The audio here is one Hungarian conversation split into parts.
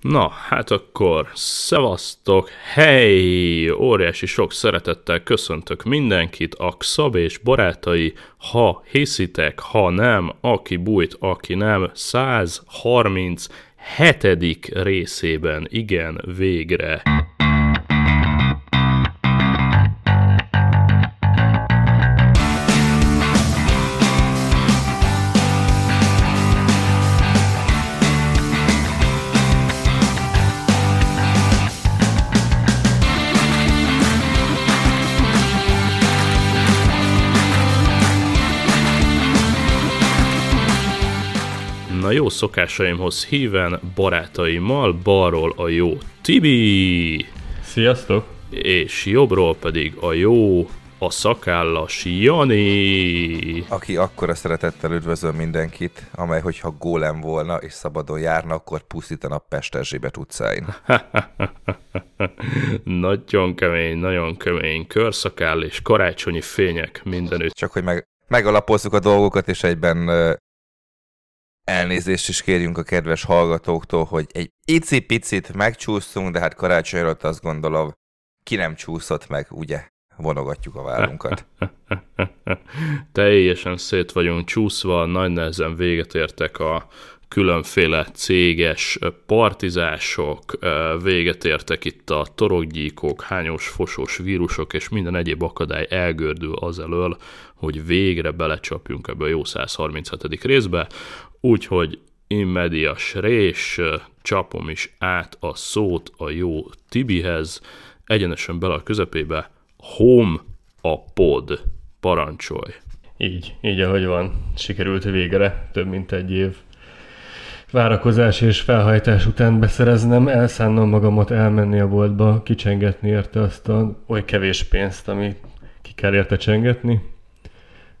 Na, hát akkor szevasztok, hely! Óriási sok szeretettel köszöntök mindenkit, a Xab és barátai, ha hiszitek, ha nem, aki bújt, aki nem, 137. részében, igen, végre. Na jó szokásaimhoz híven barátaimmal balról a jó Tibi, Sziasztok! és jobbról pedig a jó, a szakállas Jani. Aki akkora szeretettel üdvözöl mindenkit, amely hogyha gólem volna és szabadon járna, akkor pusztítana Pest Erzsébet utcáin. nagyon kemény, nagyon kemény körszakál és karácsonyi fények mindenütt. Csak hogy meg, megalapozzuk a dolgokat, és egyben elnézést is kérjünk a kedves hallgatóktól, hogy egy icipicit megcsúsztunk, de hát karácsony előtt azt gondolom, ki nem csúszott meg, ugye? Vonogatjuk a vállunkat. Teljesen szét vagyunk csúszva, nagy nehezen véget értek a különféle céges partizások, véget értek itt a torokgyíkok, hányos, fosós vírusok és minden egyéb akadály elgördül az elől, hogy végre belecsapjunk ebbe a jó 137. részbe, úgyhogy immedias rés, csapom is át a szót a jó Tibihez, egyenesen bele a közepébe, home a pod, parancsolj. Így, így ahogy van. Sikerült végre több mint egy év várakozás és felhajtás után beszereznem, elszánnom magamat elmenni a boltba, kicsengetni érte azt a oly kevés pénzt, ami ki kell érte csengetni,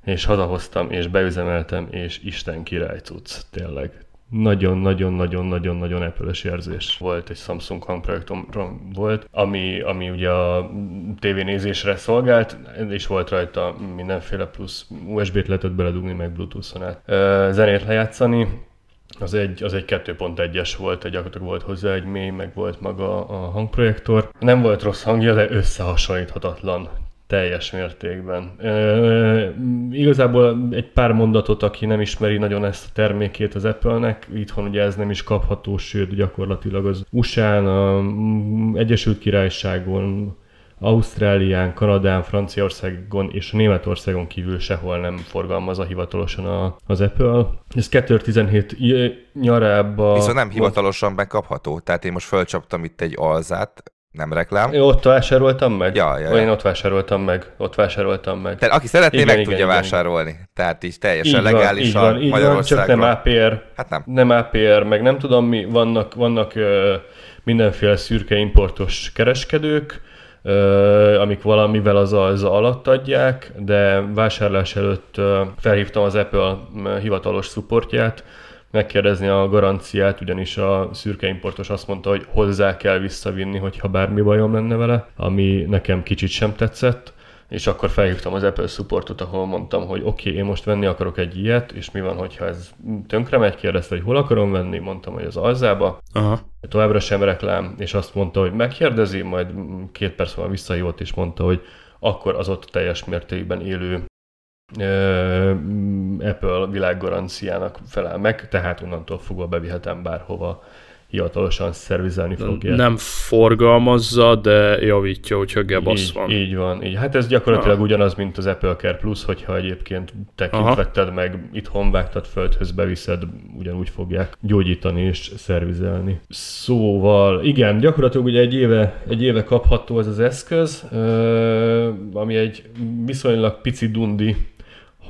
és hazahoztam, és beüzemeltem, és Isten király cucc, tényleg. Nagyon-nagyon-nagyon-nagyon-nagyon apple érzés. Volt egy Samsung hangprojektom volt, ami, ami ugye a tévénézésre szolgált, és volt rajta mindenféle plusz USB-t lehetett beledugni, meg Bluetooth-on át. Zenét lejátszani, az egy, az egy 2.1-es volt, egy gyakorlatilag volt hozzá egy mély, meg volt maga a hangprojektor. Nem volt rossz hangja, de összehasonlíthatatlan teljes mértékben. E, igazából egy pár mondatot, aki nem ismeri nagyon ezt a termékét az Apple-nek, itthon ugye ez nem is kapható, sőt gyakorlatilag az USA-n, a Egyesült Királyságon, Ausztrálián, Kanadán, Franciaországon és Németországon kívül sehol nem forgalmazza hivatalosan a, az Apple. Ez 2017 nyarába... Viszont nem hivatalosan megkapható, tehát én most fölcsaptam itt egy alzát, nem reklám. Én ott vásároltam meg? Ja, ja, ja. Én ott vásároltam meg. Ott vásároltam meg. Tehát aki szeretné, igen, meg igen, tudja igen, vásárolni. Igen. Tehát így teljesen így legálisan van, így van, így van, csak nem APR. Hát nem. Nem APR, meg nem tudom mi, vannak, vannak ö, mindenféle szürke importos kereskedők, ö, amik valamivel az az alatt adják, de vásárlás előtt ö, felhívtam az Apple hivatalos supportját, megkérdezni a garanciát, ugyanis a szürke importos azt mondta, hogy hozzá kell visszavinni, hogyha bármi bajom lenne vele, ami nekem kicsit sem tetszett, és akkor felhívtam az Apple supportot, ahol mondtam, hogy oké, okay, én most venni akarok egy ilyet, és mi van, hogyha ez tönkre megy, kérdezte, hogy hol akarom venni, mondtam, hogy az alzába. Aha. Továbbra sem reklám, és azt mondta, hogy megkérdezi, majd két perc múlva visszahívott, és mondta, hogy akkor az ott teljes mértékben élő Apple világgaranciának felel meg, tehát onnantól fogva bevihetem bárhova hivatalosan szervizelni fogja. Nem forgalmazza, de javítja, hogyha gebasz így, van. Így van. Így. Hát ez gyakorlatilag Aha. ugyanaz, mint az Apple Care Plus, hogyha egyébként te kint vetted meg, itthon vágtad földhöz, beviszed, ugyanúgy fogják gyógyítani és szervizelni. Szóval, igen, gyakorlatilag ugye egy éve, egy éve kapható ez az eszköz, ami egy viszonylag pici dundi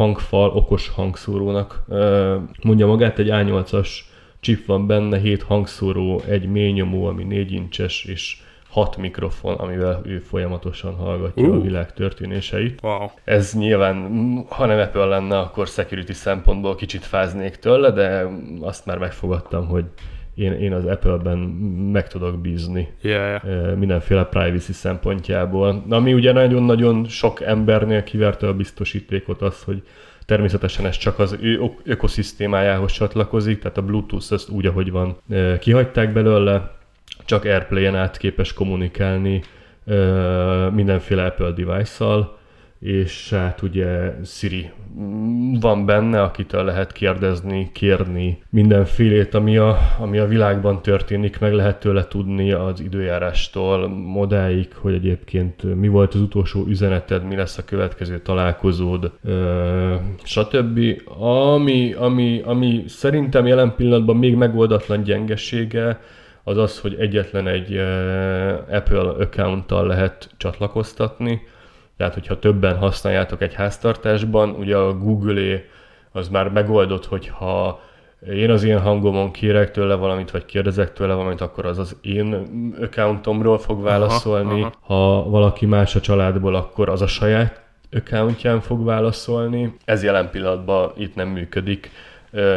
hangfal okos hangszórónak mondja magát, egy A8-as chip van benne, 7 hangszóró, egy mély nyomó, ami 4 incses, és 6 mikrofon, amivel ő folyamatosan hallgatja uh. a világ történéseit. Wow. Ez nyilván, ha nem Apple lenne, akkor security szempontból kicsit fáznék tőle, de azt már megfogadtam, hogy én, én az Apple-ben meg tudok bízni yeah, yeah. mindenféle privacy szempontjából. Ami ugye nagyon-nagyon sok embernél kiverte a biztosítékot az, hogy természetesen ez csak az ő ökoszisztémájához csatlakozik, tehát a Bluetooth ezt úgy, ahogy van, kihagyták belőle, csak Airplay-en át képes kommunikálni mindenféle Apple device-szal, és hát ugye Siri van benne, akitől lehet kérdezni, kérni mindenfélét, ami a, ami a világban történik, meg lehet tőle tudni az időjárástól modáig, hogy egyébként mi volt az utolsó üzeneted, mi lesz a következő találkozód, ö, stb. Ami, ami, ami szerintem jelen pillanatban még megoldatlan gyengesége, az az, hogy egyetlen egy Apple accounttal lehet csatlakoztatni, tehát hogyha többen használjátok egy háztartásban, ugye a Google az már megoldott, hogyha én az én hangomon kérek tőle valamit, vagy kérdezek tőle valamit, akkor az az én accountomról fog válaszolni. Aha, aha. Ha valaki más a családból, akkor az a saját accountján fog válaszolni. Ez jelen pillanatban itt nem működik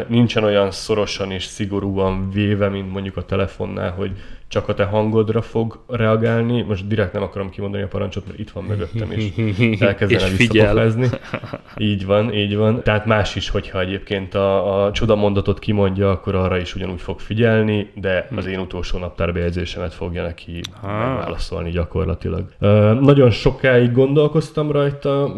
nincsen olyan szorosan és szigorúan véve, mint mondjuk a telefonnál, hogy csak a te hangodra fog reagálni. Most direkt nem akarom kimondani a parancsot, mert itt van mögöttem, és elkezdene visszapofázni. Így van, így van. Tehát más is, hogyha egyébként a, a csodamondatot kimondja, akkor arra is ugyanúgy fog figyelni, de hm. az én utolsó naptárbejegyzésemet fogja neki megválaszolni gyakorlatilag. Nagyon sokáig gondolkoztam rajta,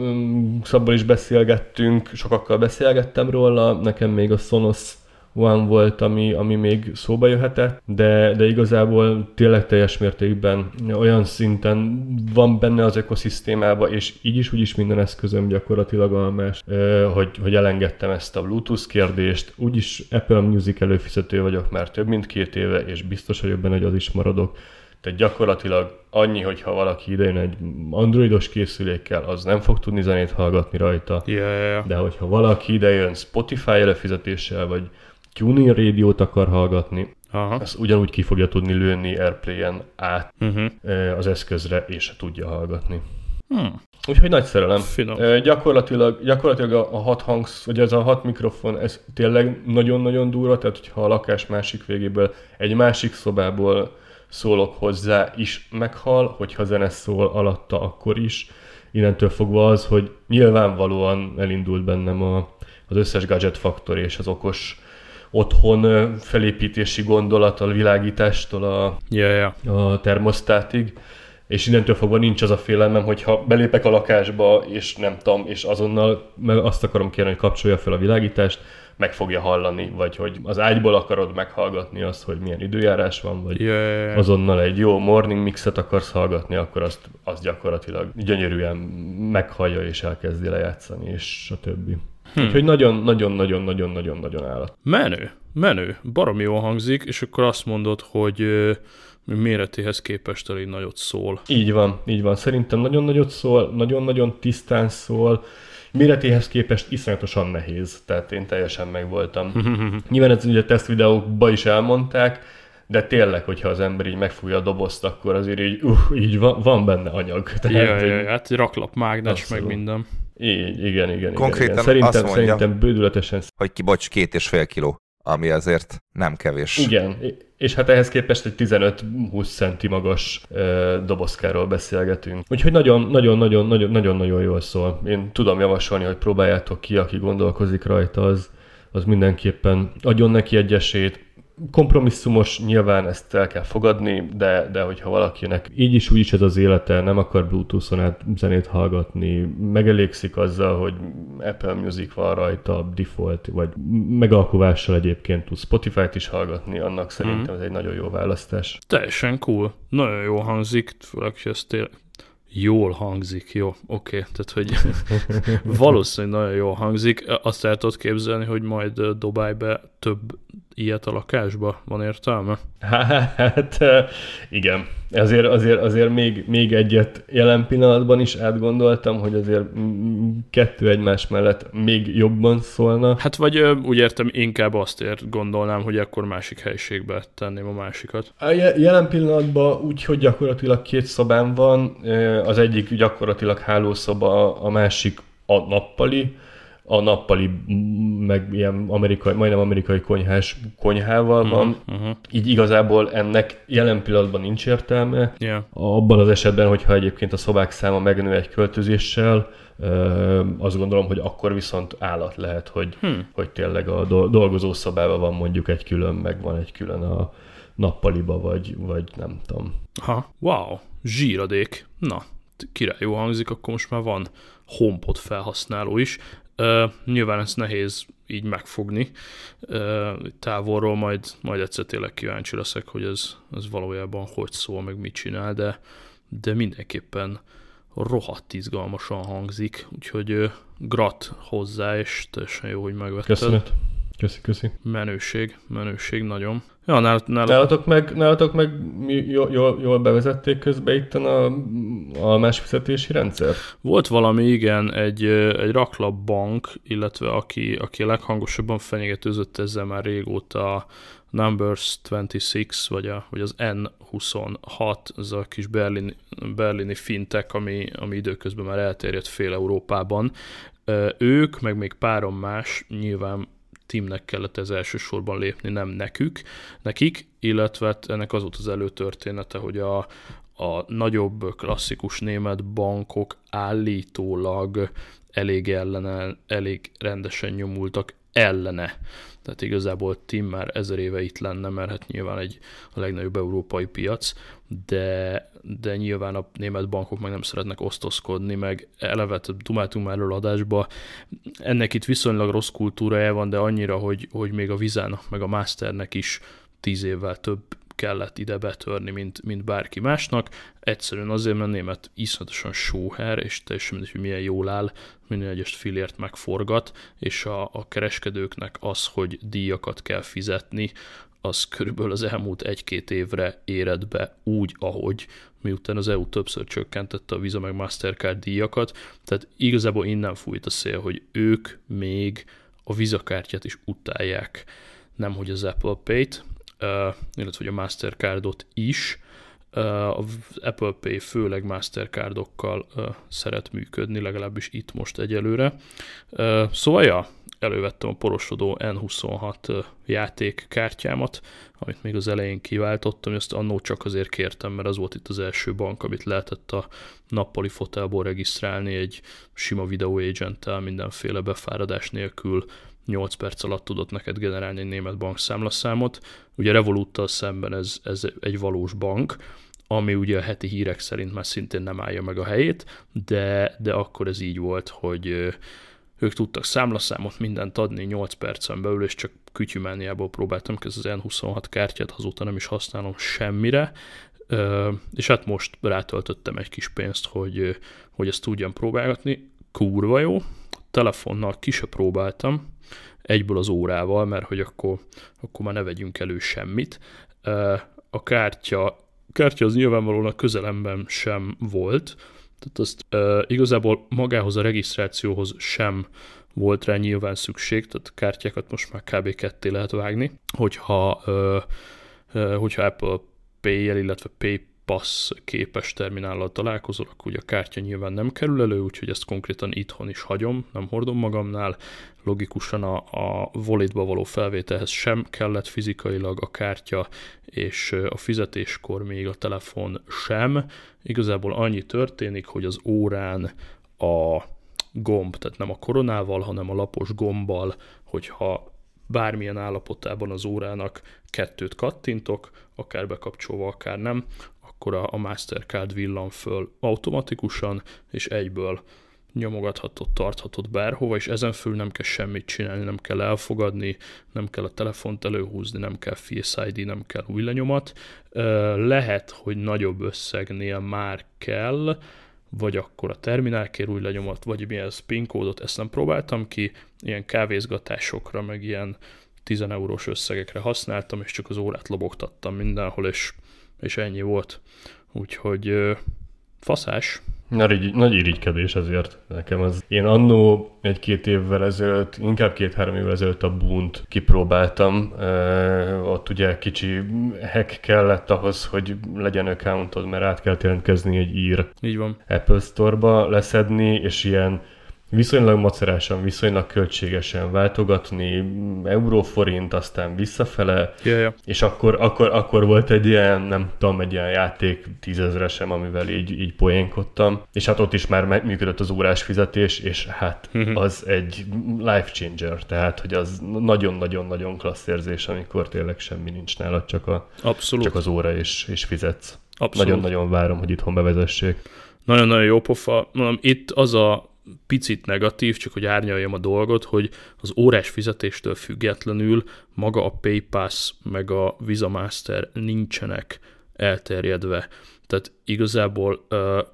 szabban is beszélgettünk, sokakkal beszélgettem róla, nekem még a Sonos One volt, ami, ami még szóba jöhetett, de, de igazából tényleg teljes mértékben olyan szinten van benne az ökoszisztémába, és így is, úgy is minden eszközöm gyakorlatilag almás, hogy, hogy elengedtem ezt a Bluetooth kérdést. Úgyis Apple Music előfizető vagyok már több mint két éve, és biztos vagyok benne, hogy az is maradok. Tehát gyakorlatilag annyi, hogyha valaki idejön egy androidos készülékkel, az nem fog tudni zenét hallgatni rajta. Yeah, yeah, yeah. De hogyha valaki idejön Spotify előfizetéssel, vagy tuning rádiót akar hallgatni, Aha. ezt ugyanúgy ki fogja tudni lőni Airplay-en át uh-huh. az eszközre, és tudja hallgatni. Hmm. Úgyhogy nagy szerelem. Finom. Gyakorlatilag, gyakorlatilag a, a hat hangsz, vagy ez a hat mikrofon, ez tényleg nagyon-nagyon durva, tehát hogyha a lakás másik végéből egy másik szobából szólok hozzá is meghal, hogyha zene szól alatta, akkor is. Innentől fogva az, hogy nyilvánvalóan elindult bennem a, az összes gadget faktor és az okos otthon felépítési gondolat a világítástól a, yeah, yeah. a termosztátig, és innentől fogva nincs az a félelmem, hogy ha belépek a lakásba, és nem tudom, és azonnal meg azt akarom kérni, hogy kapcsolja fel a világítást, meg fogja hallani, vagy hogy az ágyból akarod meghallgatni azt, hogy milyen időjárás van, vagy yeah. azonnal egy jó morning mixet akarsz hallgatni, akkor azt, azt gyakorlatilag gyönyörűen meghallja és elkezdi lejátszani, és a többi. Hmm. Úgyhogy nagyon-nagyon-nagyon-nagyon-nagyon-nagyon állat. Menő, menő, barom jól hangzik, és akkor azt mondod, hogy méretéhez képest elég nagyot szól. Így van, így van. Szerintem nagyon nagyot szól, nagyon-nagyon tisztán szól, méretéhez képest iszonyatosan nehéz, tehát én teljesen megvoltam. Nyilván ez ugye tesztvideókban is elmondták, de tényleg, hogyha az ember így megfújja a dobozt, akkor azért így, uh, így van, van benne anyag. Tehát, ja, ja, ja, hát raklap, mágnes, meg minden. Így, igen, igen. Konkrétan igen. Szerintem, azt mondja, szerintem bődületesen... Hogy kibocs két és fél kiló, ami nem kevés. Igen, és hát ehhez képest egy 15-20 centi magas ö, dobozkáról beszélgetünk. Úgyhogy nagyon-nagyon-nagyon-nagyon jól szól. Én tudom javasolni, hogy próbáljátok ki, aki gondolkozik rajta, az, az mindenképpen adjon neki egy esélyt, kompromisszumos, nyilván ezt el kell fogadni, de, de hogyha valakinek így is úgy is ez az élete, nem akar Bluetooth-on át zenét hallgatni, megelégszik azzal, hogy Apple Music van rajta, default, vagy megalkovással egyébként tud Spotify-t is hallgatni, annak szerintem mm. ez egy nagyon jó választás. Teljesen cool. Nagyon jó hangzik, főleg, hogy ez tényleg jól hangzik, jó, oké, okay. tehát hogy valószínűleg nagyon jól hangzik. Azt el tudod képzelni, hogy majd dobálj be több ilyet a lakásba? Van értelme? Hát igen. Azért, azért, azért még, még egyet jelen pillanatban is átgondoltam, hogy azért kettő egymás mellett még jobban szólna. Hát vagy úgy értem, inkább azt ért gondolnám, hogy akkor másik helyiségbe tenném a másikat. Jelen pillanatban úgy, hogy gyakorlatilag két szobám van, az egyik gyakorlatilag hálószoba, a másik a nappali, a nappali, meg ilyen amerikai, majdnem amerikai konyhás konyhával mhm, van. Uh-huh, uh-huh. Így igazából ennek jelen pillanatban nincs értelme. Yeah. Abban az esetben, hogyha egyébként a szobák száma megnő egy költözéssel, azt gondolom, hogy akkor viszont állat lehet, hogy, hmm. hogy tényleg a dolgozó szobában van mondjuk egy külön, meg van egy külön a, nappaliba, vagy, vagy nem tudom. Ha, wow, zsíradék. Na, király jó hangzik, akkor most már van HomePod felhasználó is. Uh, nyilván ezt nehéz így megfogni uh, távolról, majd, majd egyszer tényleg kíváncsi leszek, hogy ez, ez valójában hogy szól, meg mit csinál, de, de mindenképpen rohadt izgalmasan hangzik, úgyhogy uh, grat hozzá, és teljesen jó, hogy megvetted. Köszönet. Köszi, köszi. Menőség, menőség nagyon. Ja, nál, nál... Nálatok meg, nálatok meg jól, jól, jól bevezették közben itt a almás fizetési rendszer? Volt valami, igen, egy, egy raklapbank, illetve aki, aki a leghangosabban fenyegetőzött ezzel már régóta Numbers 26, vagy, a, vagy az N26, az a kis berlini, berlini fintech, ami, ami időközben már elterjedt fél Európában. Ők, meg még párom más, nyilván Timnek kellett ez elsősorban lépni, nem nekük, nekik, illetve hát ennek az volt az előtörténete, hogy a, a nagyobb klasszikus német bankok állítólag elég ellene, elég rendesen nyomultak ellene. Tehát igazából Tim már ezer éve itt lenne, mert hát nyilván egy a legnagyobb európai piac, de, de nyilván a német bankok meg nem szeretnek osztozkodni, meg eleve dumáltunk már adásba, ennek itt viszonylag rossz kultúrája van, de annyira, hogy, hogy még a Vizának, meg a Masternek is tíz évvel több kellett ide betörni, mint, mint bárki másnak. Egyszerűen azért, mert német iszonyatosan sóher, és teljesen mindegy, hogy milyen jól áll, minden egyes filért megforgat, és a, a kereskedőknek az, hogy díjakat kell fizetni, az körülbelül az elmúlt egy-két évre éred be úgy, ahogy, miután az EU többször csökkentette a Visa meg Mastercard díjakat, tehát igazából innen fújt a szél, hogy ők még a Visa kártyát is utálják, nem hogy az Apple Pay-t, illetve hogy a Mastercardot is. Az Apple Pay főleg Mastercardokkal szeret működni, legalábbis itt most egyelőre. Szóval ja, elővettem a porosodó N26 játékkártyámat, amit még az elején kiváltottam, azt annó csak azért kértem, mert az volt itt az első bank, amit lehetett a nappali fotelból regisztrálni egy sima video agenttel, mindenféle befáradás nélkül 8 perc alatt tudott neked generálni egy német bankszámlaszámot. Ugye Revoluttal szemben ez, ez egy valós bank, ami ugye a heti hírek szerint már szintén nem állja meg a helyét, de, de akkor ez így volt, hogy ők tudtak számlaszámot, mindent adni 8 percen belül, és csak kütyümániából próbáltam ez az N26 kártyát, azóta nem is használom semmire, és hát most rátöltöttem egy kis pénzt, hogy, hogy ezt tudjam próbálgatni. Kurva jó, telefonnal ki próbáltam, egyből az órával, mert hogy akkor, akkor már ne vegyünk elő semmit. A kártya, kártya az nyilvánvalóan a közelemben sem volt, tehát azt igazából magához a regisztrációhoz sem volt rá nyilván szükség, tehát kártyákat most már kb. ketté lehet vágni, hogyha, hogyha Apple Pay-jel, illetve Pay Pass képes terminállal találkozol, akkor ugye a kártya nyilván nem kerül elő, úgyhogy ezt konkrétan itthon is hagyom, nem hordom magamnál. Logikusan a, a volitba való felvételhez sem kellett fizikailag a kártya, és a fizetéskor még a telefon sem. Igazából annyi történik, hogy az órán a gomb, tehát nem a koronával, hanem a lapos gombbal, hogyha bármilyen állapotában az órának kettőt kattintok, akár bekapcsolva, akár nem, akkor a, a Mastercard villan föl automatikusan, és egyből nyomogathatod, tarthatod bárhova, és ezen föl nem kell semmit csinálni, nem kell elfogadni, nem kell a telefont előhúzni, nem kell Face ID, nem kell új lenyomat. Lehet, hogy nagyobb összegnél már kell, vagy akkor a terminálkér új lenyomat, vagy milyen PIN kódot, ezt nem próbáltam ki, ilyen kávézgatásokra, meg ilyen 10 eurós összegekre használtam, és csak az órát lobogtattam mindenhol, és és ennyi volt. Úgyhogy faszás. Nagy, nagy irigykedés ezért nekem az. Én annó egy-két évvel ezelőtt, inkább két-három évvel ezelőtt a bunt kipróbáltam. E, ott ugye kicsi hack kellett ahhoz, hogy legyen accountod, mert át kell jelentkezni egy ír Így van. Apple Store-ba leszedni, és ilyen viszonylag macerásan, viszonylag költségesen váltogatni, euróforint, aztán visszafele, ja, ja. és akkor, akkor, akkor volt egy ilyen, nem tudom, egy ilyen játék tízezresem, amivel így, így poénkodtam, és hát ott is már működött az órás fizetés, és hát uh-huh. az egy life changer, tehát hogy az nagyon-nagyon-nagyon klassz érzés, amikor tényleg semmi nincs nálad, csak, a, Abszolút. csak az óra és, és fizetsz. Nagyon-nagyon várom, hogy itthon bevezessék. Nagyon-nagyon jó pofa. Mondom, itt az a picit negatív, csak hogy árnyaljam a dolgot, hogy az órás fizetéstől függetlenül maga a PayPass meg a Visa Master nincsenek elterjedve. Tehát igazából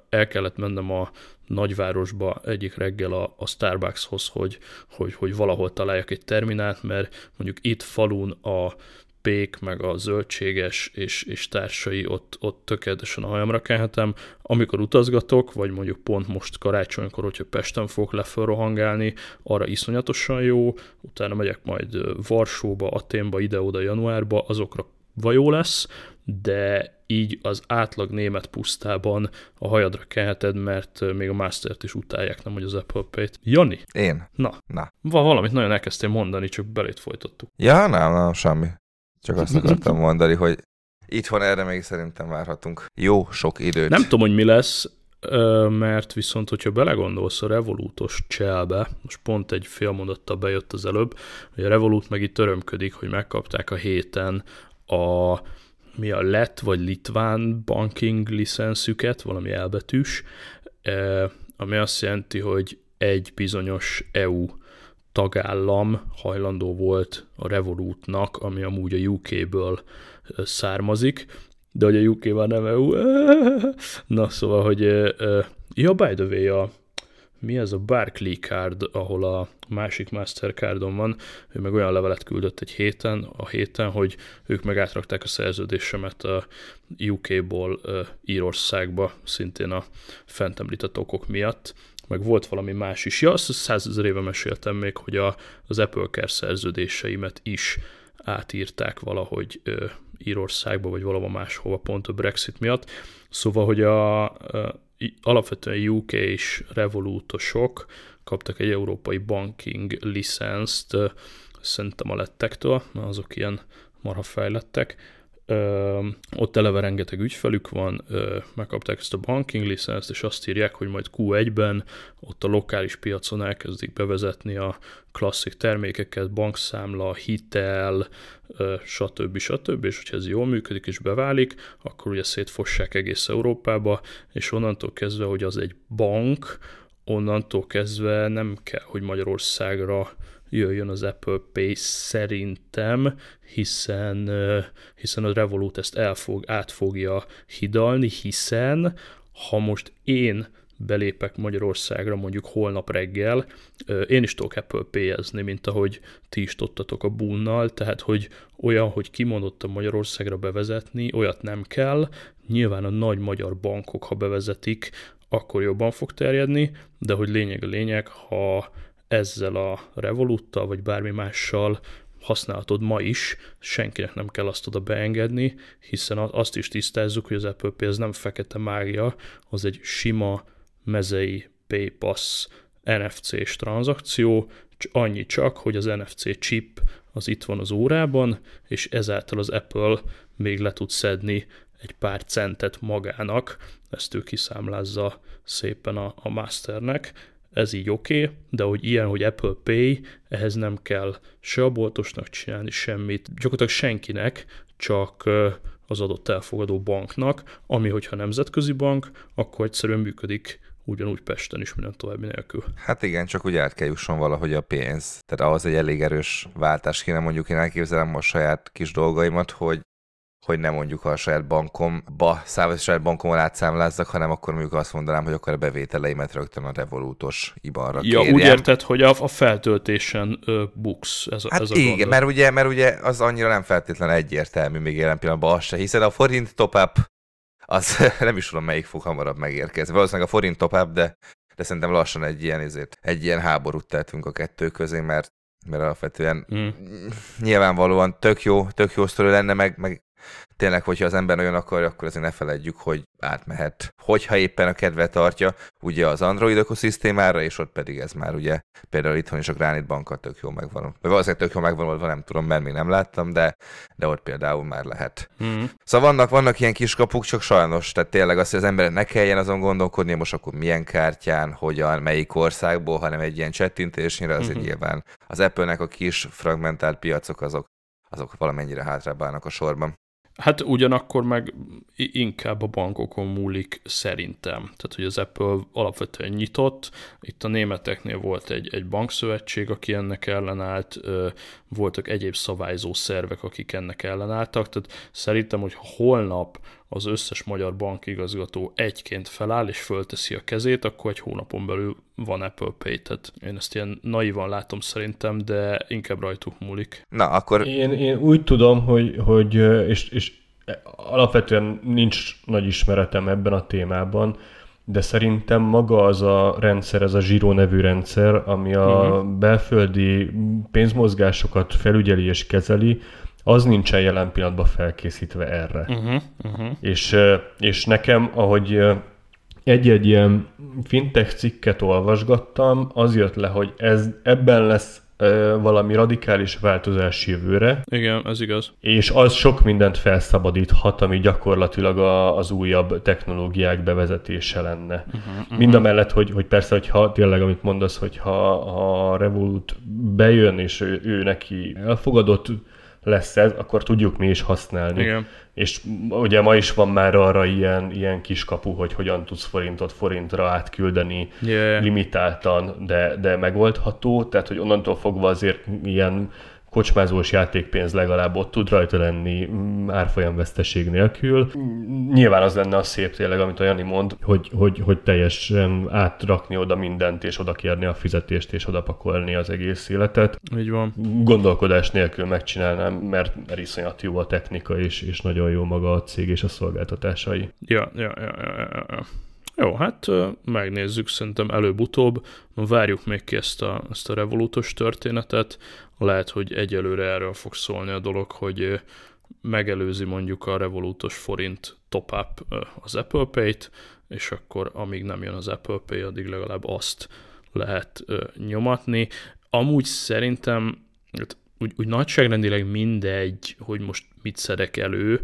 el kellett mennem a nagyvárosba egyik reggel a, a Starbuckshoz, hogy, hogy, hogy valahol találjak egy terminált, mert mondjuk itt falun a pék, meg a zöldséges és, és társai ott, ott tökéletesen a hajamra kelhetem. Amikor utazgatok, vagy mondjuk pont most karácsonykor, hogyha Pesten fogok lefelrohangálni, arra iszonyatosan jó, utána megyek majd Varsóba, Aténba, ide-oda januárba, azokra vajó lesz, de így az átlag német pusztában a hajadra kelheted, mert még a Mastert is utálják, nem hogy az Apple Pay-t. Jani? Én? Na. Na. Valamit nagyon elkezdtél mondani, csak belét folytattuk. Ja, nem, nem, semmi. Csak azt akartam mondani, hogy itthon erre még szerintem várhatunk jó sok időt. Nem tudom, hogy mi lesz, mert viszont, hogyha belegondolsz a Revolutos cselbe, most pont egy fél mondattal bejött az előbb, hogy a Revolut meg itt örömködik, hogy megkapták a héten a mi a lett vagy litván banking licenszüket, valami elbetűs, ami azt jelenti, hogy egy bizonyos EU tagállam hajlandó volt a Revolutnak, ami amúgy a UK-ből származik, de hogy a UK már nem EU. Na, szóval, hogy ja, by the way, a, mi ez a Barclay card, ahol a másik Mastercardon van, ő meg olyan levelet küldött egy héten, a héten, hogy ők meg átrakták a szerződésemet a UK-ból Írországba, szintén a fent említett okok miatt, meg volt valami más is. Ja, azt százezer éve meséltem még, hogy a, az Apple Care szerződéseimet is átírták valahogy ö, Írországba, vagy valahol máshova pont a Brexit miatt. Szóval, hogy a, a alapvetően UK és revolútosok kaptak egy európai banking licenszt, szerintem a lettektől, azok ilyen marha fejlettek, ott eleve rengeteg ügyfelük van, megkapták ezt a banking licenszt, és azt írják, hogy majd Q1-ben ott a lokális piacon elkezdik bevezetni a klasszik termékeket, bankszámla, hitel, stb. stb. És hogyha ez jól működik és beválik, akkor ugye szétfossák egész Európába, és onnantól kezdve, hogy az egy bank, onnantól kezdve nem kell, hogy Magyarországra jöjjön az Apple Pay szerintem, hiszen, hiszen a Revolut ezt el fog, át fogja hidalni, hiszen ha most én belépek Magyarországra mondjuk holnap reggel, én is tudok Apple Pay-ezni, mint ahogy ti is tudtatok a bunnal, tehát hogy olyan, hogy kimondottam Magyarországra bevezetni, olyat nem kell, nyilván a nagy magyar bankok, ha bevezetik, akkor jobban fog terjedni, de hogy lényeg a lényeg, ha ezzel a Revoluttal, vagy bármi mással használhatod ma is, senkinek nem kell azt oda beengedni, hiszen azt is tisztázzuk, hogy az Apple Pay ez nem fekete mágia, az egy sima mezei PayPass NFC-s tranzakció, annyi csak, hogy az NFC chip az itt van az órában, és ezáltal az Apple még le tud szedni egy pár centet magának, ezt ő kiszámlázza szépen a, a masternek, ez így oké, okay, de hogy ilyen, hogy Apple Pay, ehhez nem kell se a boltosnak csinálni semmit, gyakorlatilag senkinek, csak az adott elfogadó banknak, ami hogyha nemzetközi bank, akkor egyszerűen működik ugyanúgy Pesten is minden további nélkül. Hát igen, csak úgy át kell jusson valahogy a pénz. Tehát ahhoz egy elég erős váltás kéne, mondjuk én elképzelem a saját kis dolgaimat, hogy hogy nem mondjuk a saját bankomba, a saját bankomon átszámlázzak, hanem akkor mondjuk azt mondanám, hogy akkor a bevételeimet rögtön a Revolutos IBAN-ra Ja, kérjem. úgy érted, hogy a, a feltöltésen ö, buksz ez hát ez a igen, mert ugye, mert ugye az annyira nem feltétlen egyértelmű még jelen pillanatban az se, hiszen a forint top-up az nem is tudom, melyik fog hamarabb megérkezni. Valószínűleg a forint top-up, de, de szerintem lassan egy ilyen, ezért, egy ilyen háborút tehetünk a kettő közé, mert mert alapvetően mm. nyilvánvalóan tök jó, tök jó sztori lenne, meg, meg tényleg, hogyha az ember olyan akarja, akkor azért ne feledjük, hogy átmehet, hogyha éppen a kedve tartja, ugye az Android ökoszisztémára, és ott pedig ez már ugye például itthon is a Granite bankkal tök jó megvan. Vagy valószínűleg tök jó megvan, nem tudom, mert még nem láttam, de, de ott például már lehet. Mm. Szóval vannak, vannak ilyen kis kapuk, csak sajnos, tehát tényleg az, hogy az ember ne kelljen azon gondolkodni, most akkor milyen kártyán, hogyan, melyik országból, hanem egy ilyen csettintésnyire, azért mm-hmm. nyilván az Apple-nek a kis fragmentált piacok azok, azok valamennyire hátrább állnak a sorban. Hát ugyanakkor meg inkább a bankokon múlik szerintem. Tehát, hogy az Apple alapvetően nyitott. Itt a németeknél volt egy, egy bankszövetség, aki ennek ellenállt, voltak egyéb szabályzó szervek, akik ennek ellenálltak. Tehát szerintem, hogy holnap az összes magyar bankigazgató egyként feláll és fölteszi a kezét, akkor egy hónapon belül van Apple Pay. Tehát én ezt ilyen naivan látom szerintem, de inkább rajtuk múlik. Na, akkor... Én, én úgy tudom, hogy, hogy és, és alapvetően nincs nagy ismeretem ebben a témában, de szerintem maga az a rendszer, ez a Zsiro nevű rendszer, ami a uh-huh. belföldi pénzmozgásokat felügyeli és kezeli, az nincsen jelen pillanatban felkészítve erre. Uh-huh, uh-huh. És, és nekem, ahogy egy-egy ilyen fintech cikket olvasgattam, az jött le, hogy ez ebben lesz valami radikális változás jövőre. Igen, ez igaz. És az sok mindent felszabadíthat, ami gyakorlatilag a, az újabb technológiák bevezetése lenne. Uh-huh, uh-huh. Mind a mellett, hogy, hogy persze, hogyha tényleg, amit mondasz, hogy ha a Revolut bejön, és ő, ő neki elfogadott lesz ez, akkor tudjuk mi is használni. Igen. És ugye ma is van már arra ilyen, ilyen kiskapu, hogy hogyan tudsz forintot forintra átküldeni yeah. limitáltan, de, de megoldható, tehát hogy onnantól fogva azért ilyen kocsmázós játékpénz legalább ott tud rajta lenni mm, árfolyam veszteség nélkül. Nyilván az lenne a szép tényleg, amit a Jani mond, hogy, hogy, hogy teljesen átrakni oda mindent, és oda kérni a fizetést, és oda pakolni az egész életet. Így van. Gondolkodás nélkül megcsinálnám, mert, mert iszonyat jó a technika, és, és nagyon jó maga a cég és a szolgáltatásai. Ja, ja, ja, ja, ja. Jó, hát megnézzük, szerintem előbb-utóbb, várjuk még ki ezt a, ezt a revolútos történetet, lehet, hogy egyelőre erről fog szólni a dolog, hogy megelőzi mondjuk a revolútos forint top-up az Apple Pay-t, és akkor amíg nem jön az Apple Pay, addig legalább azt lehet nyomatni. Amúgy szerintem hát úgy, úgy nagyságrendileg mindegy, hogy most mit szedek elő,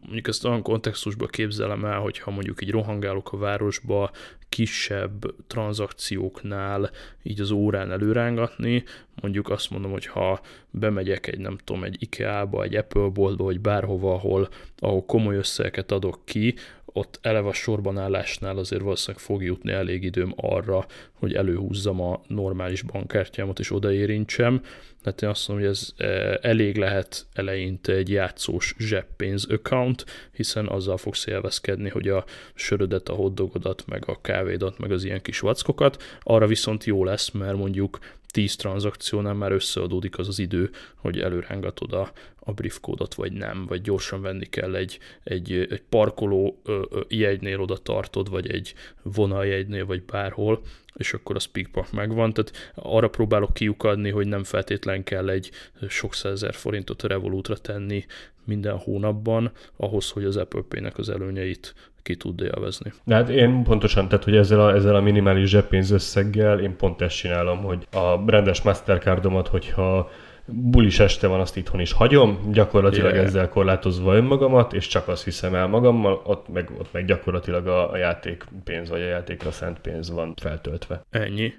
mondjuk ezt olyan kontextusban képzelem el, hogyha mondjuk így rohangálok a városba, kisebb tranzakcióknál így az órán előrángatni, mondjuk azt mondom, hogy ha bemegyek egy nem tudom, egy IKEA-ba, egy Apple boltba, vagy bárhova, ahol, ahol komoly összegeket adok ki, ott eleve a sorban állásnál azért valószínűleg fog jutni elég időm arra, hogy előhúzzam a normális bankkártyámat és odaérintsem. Tehát én azt mondom, hogy ez e, elég lehet eleinte egy játszós zseppénz account, hiszen azzal fogsz élvezkedni, hogy a sörödet, a hoddogodat, meg a kávédat, meg az ilyen kis vackokat. Arra viszont jó lesz, mert mondjuk 10 tranzakciónál már összeadódik az az idő, hogy előrángatod a, a briefkódot, vagy nem, vagy gyorsan venni kell egy, egy, egy parkoló jegynél oda tartod, vagy egy vonaljegynél, vagy bárhol, és akkor a speakpack megvan. Tehát arra próbálok kiukadni, hogy nem feltétlen kell egy sok százezer forintot a Revolutra tenni minden hónapban, ahhoz, hogy az Apple Pay-nek az előnyeit ki tud élvezni. De hát én pontosan, tehát hogy ezzel a, ezzel a minimális zseppénz összeggel én pont ezt csinálom, hogy a rendes Mastercardomat, hogyha bulis este van, azt itthon is hagyom, gyakorlatilag yeah. ezzel korlátozva önmagamat, és csak azt hiszem el magammal, ott meg, ott meg gyakorlatilag a, a játékpénz, vagy a játékra szent pénz van feltöltve. Ennyi.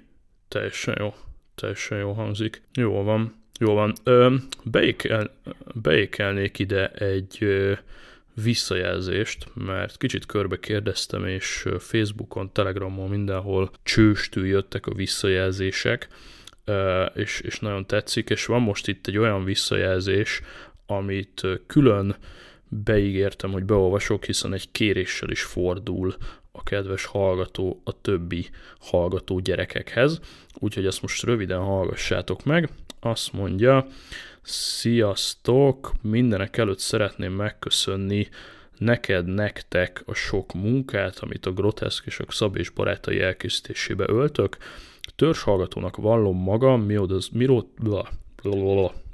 Teljesen jó. Teljesen jó hangzik. Jó van. Jó van. Ö, beékel, beékelnék ide egy ö, visszajelzést, mert kicsit körbe kérdeztem, és Facebookon, Telegramon, mindenhol csőstül jöttek a visszajelzések, és, és nagyon tetszik, és van most itt egy olyan visszajelzés, amit külön beígértem, hogy beolvasok, hiszen egy kéréssel is fordul a kedves hallgató a többi hallgató gyerekekhez, úgyhogy ezt most röviden hallgassátok meg. Azt mondja, Sziasztok! Mindenek előtt szeretném megköszönni neked, nektek a sok munkát, amit a groteszk és a szabés barátai elkészítésébe öltök. Törzs hallgatónak vallom magam, mióta, mióta,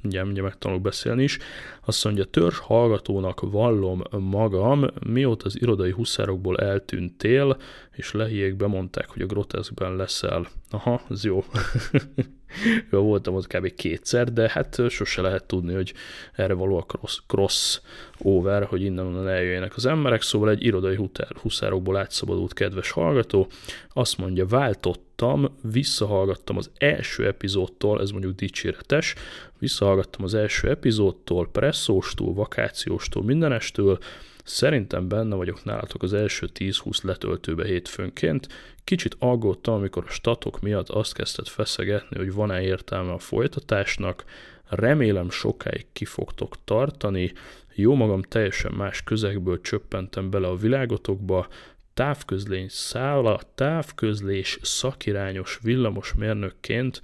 mindjárt, mindjárt megtanulok beszélni is. Azt mondja, törzs hallgatónak vallom magam, mióta az irodai huszárokból eltűntél, és lehiék bemondták, hogy a groteszkben leszel. Aha, ez jó. voltam ott kb. kétszer, de hát sose lehet tudni, hogy erre való a cross, cross over, hogy innen eljöjjenek az emberek, szóval egy irodai huszárokból átszabadult kedves hallgató, azt mondja, váltottam, visszahallgattam az első epizódtól, ez mondjuk dicséretes, visszahallgattam az első epizódtól, presszóstól, vakációstól, mindenestől, Szerintem benne vagyok nálatok az első 10-20 letöltőbe hétfőnként. Kicsit aggódtam, amikor a statok miatt azt kezdett feszegetni, hogy van-e értelme a folytatásnak. Remélem sokáig ki fogtok tartani. Jó magam teljesen más közegből csöppentem bele a világotokba, távközlény szála, távközlés szakirányos villamosmérnökként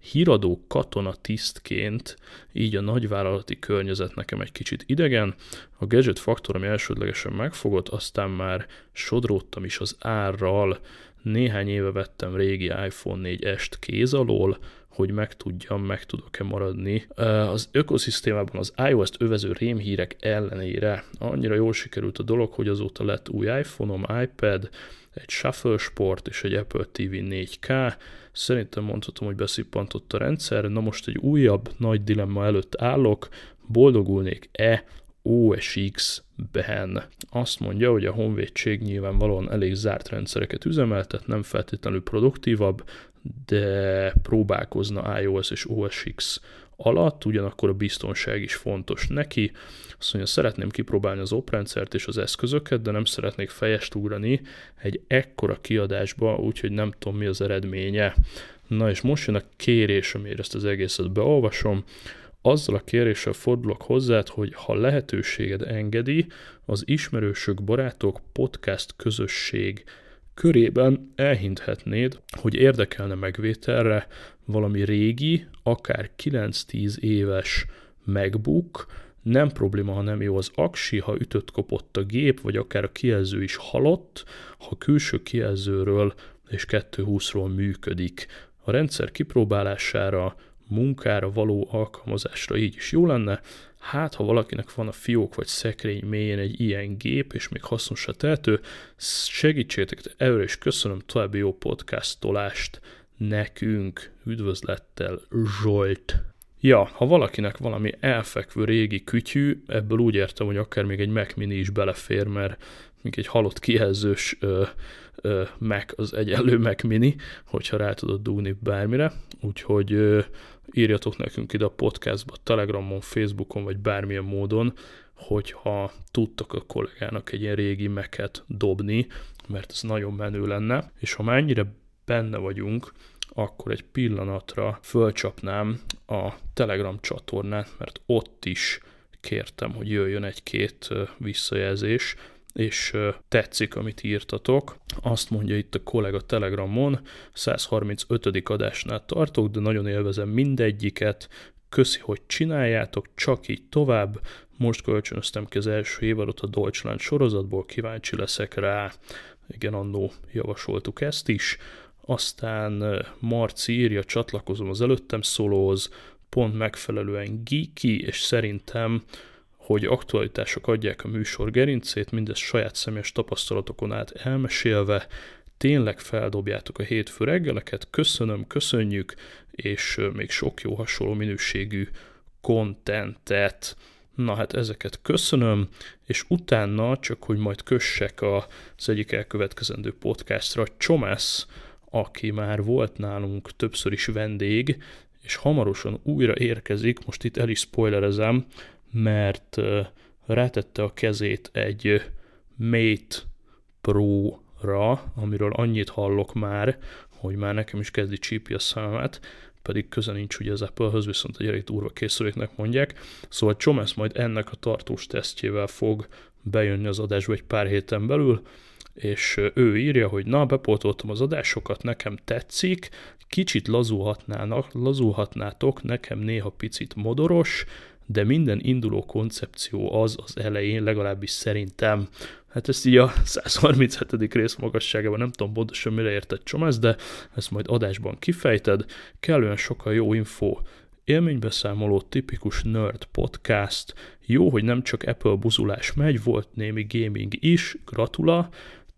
híradó katona tisztként, így a nagyvállalati környezet nekem egy kicsit idegen. A gadget faktor, ami elsődlegesen megfogott, aztán már sodródtam is az árral, néhány éve vettem régi iPhone 4-est kéz alól, hogy meg tudjam, meg tudok-e maradni. Az ökoszisztémában az iOS-t övező rémhírek ellenére annyira jól sikerült a dolog, hogy azóta lett új iPhone-om, iPad, egy Shuffle Sport és egy Apple TV 4K. Szerintem mondhatom, hogy beszippantott a rendszer. Na most egy újabb nagy dilemma előtt állok, boldogulnék-e OSX-ben. Azt mondja, hogy a honvédség nyilvánvalóan elég zárt rendszereket üzemeltet, nem feltétlenül produktívabb, de próbálkozna iOS és OSX alatt, ugyanakkor a biztonság is fontos neki. Azt mondja, szeretném kipróbálni az oprendszert és az eszközöket, de nem szeretnék fejest ugrani egy ekkora kiadásba, úgyhogy nem tudom mi az eredménye. Na és most jön a kérés, amire ezt az egészet beolvasom. Azzal a kéréssel fordulok hozzád, hogy ha lehetőséged engedi, az ismerősök, barátok, podcast közösség körében elhinthetnéd, hogy érdekelne megvételre valami régi, akár 9-10 éves MacBook, nem probléma, ha nem jó az aksi, ha ütött kopott a gép, vagy akár a kijelző is halott, ha külső kijelzőről és 220-ról működik. A rendszer kipróbálására, munkára való alkalmazásra így is jó lenne, hát ha valakinek van a fiók vagy szekrény mélyén egy ilyen gép, és még hasznosra tehető, segítsétek, előre is köszönöm további jó podcastolást nekünk. Üdvözlettel Zsolt! Ja, ha valakinek valami elfekvő régi kütyű, ebből úgy értem, hogy akár még egy Mac Mini is belefér, mert még egy halott kijelzős ö, ö, Mac az egyenlő Mac Mini, hogyha rá tudod dugni bármire. Úgyhogy ö, írjatok nekünk ide a podcastba, Telegramon, Facebookon, vagy bármilyen módon, hogyha tudtok a kollégának egy ilyen régi meket dobni, mert ez nagyon menő lenne, és ha már ennyire benne vagyunk, akkor egy pillanatra fölcsapnám a Telegram csatornát, mert ott is kértem, hogy jöjjön egy-két visszajelzés, és tetszik, amit írtatok. Azt mondja itt a kollega Telegramon, 135. adásnál tartok, de nagyon élvezem mindegyiket, köszi, hogy csináljátok, csak így tovább. Most kölcsönöztem ki az első évadot a Deutschland sorozatból, kíváncsi leszek rá. Igen, annó javasoltuk ezt is aztán Marci írja, csatlakozom az előttem szólóhoz, pont megfelelően geeky, és szerintem, hogy aktualitások adják a műsor gerincét, mindezt saját személyes tapasztalatokon át elmesélve, tényleg feldobjátok a hétfő reggeleket, köszönöm, köszönjük, és még sok jó hasonló minőségű kontentet. Na hát ezeket köszönöm, és utána, csak hogy majd kössek az egyik elkövetkezendő podcastra, Csomász aki már volt nálunk többször is vendég, és hamarosan újra érkezik, most itt el is spoilerezem, mert rátette a kezét egy Mate Pro-ra, amiről annyit hallok már, hogy már nekem is kezdi csípi a szememet, pedig köze nincs ugye az Apple-höz, viszont egy elég durva készüléknek mondják. Szóval Csomász majd ennek a tartós tesztjével fog bejönni az adásba egy pár héten belül, és ő írja, hogy na, bepótoltam az adásokat, nekem tetszik, kicsit lazulhatnának, lazulhatnátok, nekem néha picit modoros, de minden induló koncepció az az elején, legalábbis szerintem. Hát ezt így a 137. rész magasságában nem tudom pontosan mire értett Csomász, de ezt majd adásban kifejted. Kellően sokkal jó info Élménybeszámoló tipikus nerd podcast. Jó, hogy nem csak Apple buzulás megy, volt némi gaming is, gratula.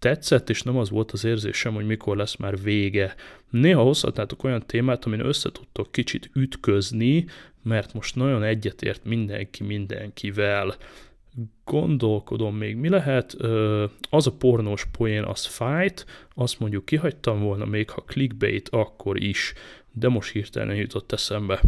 Tetszett, és nem az volt az érzésem, hogy mikor lesz már vége. Néha hozhatnátok olyan témát, amin összetudtok kicsit ütközni, mert most nagyon egyetért mindenki mindenkivel gondolkodom még, mi lehet, az a pornós poén, az fájt, azt mondjuk kihagytam volna még, ha clickbait, akkor is, de most hirtelen jutott eszembe.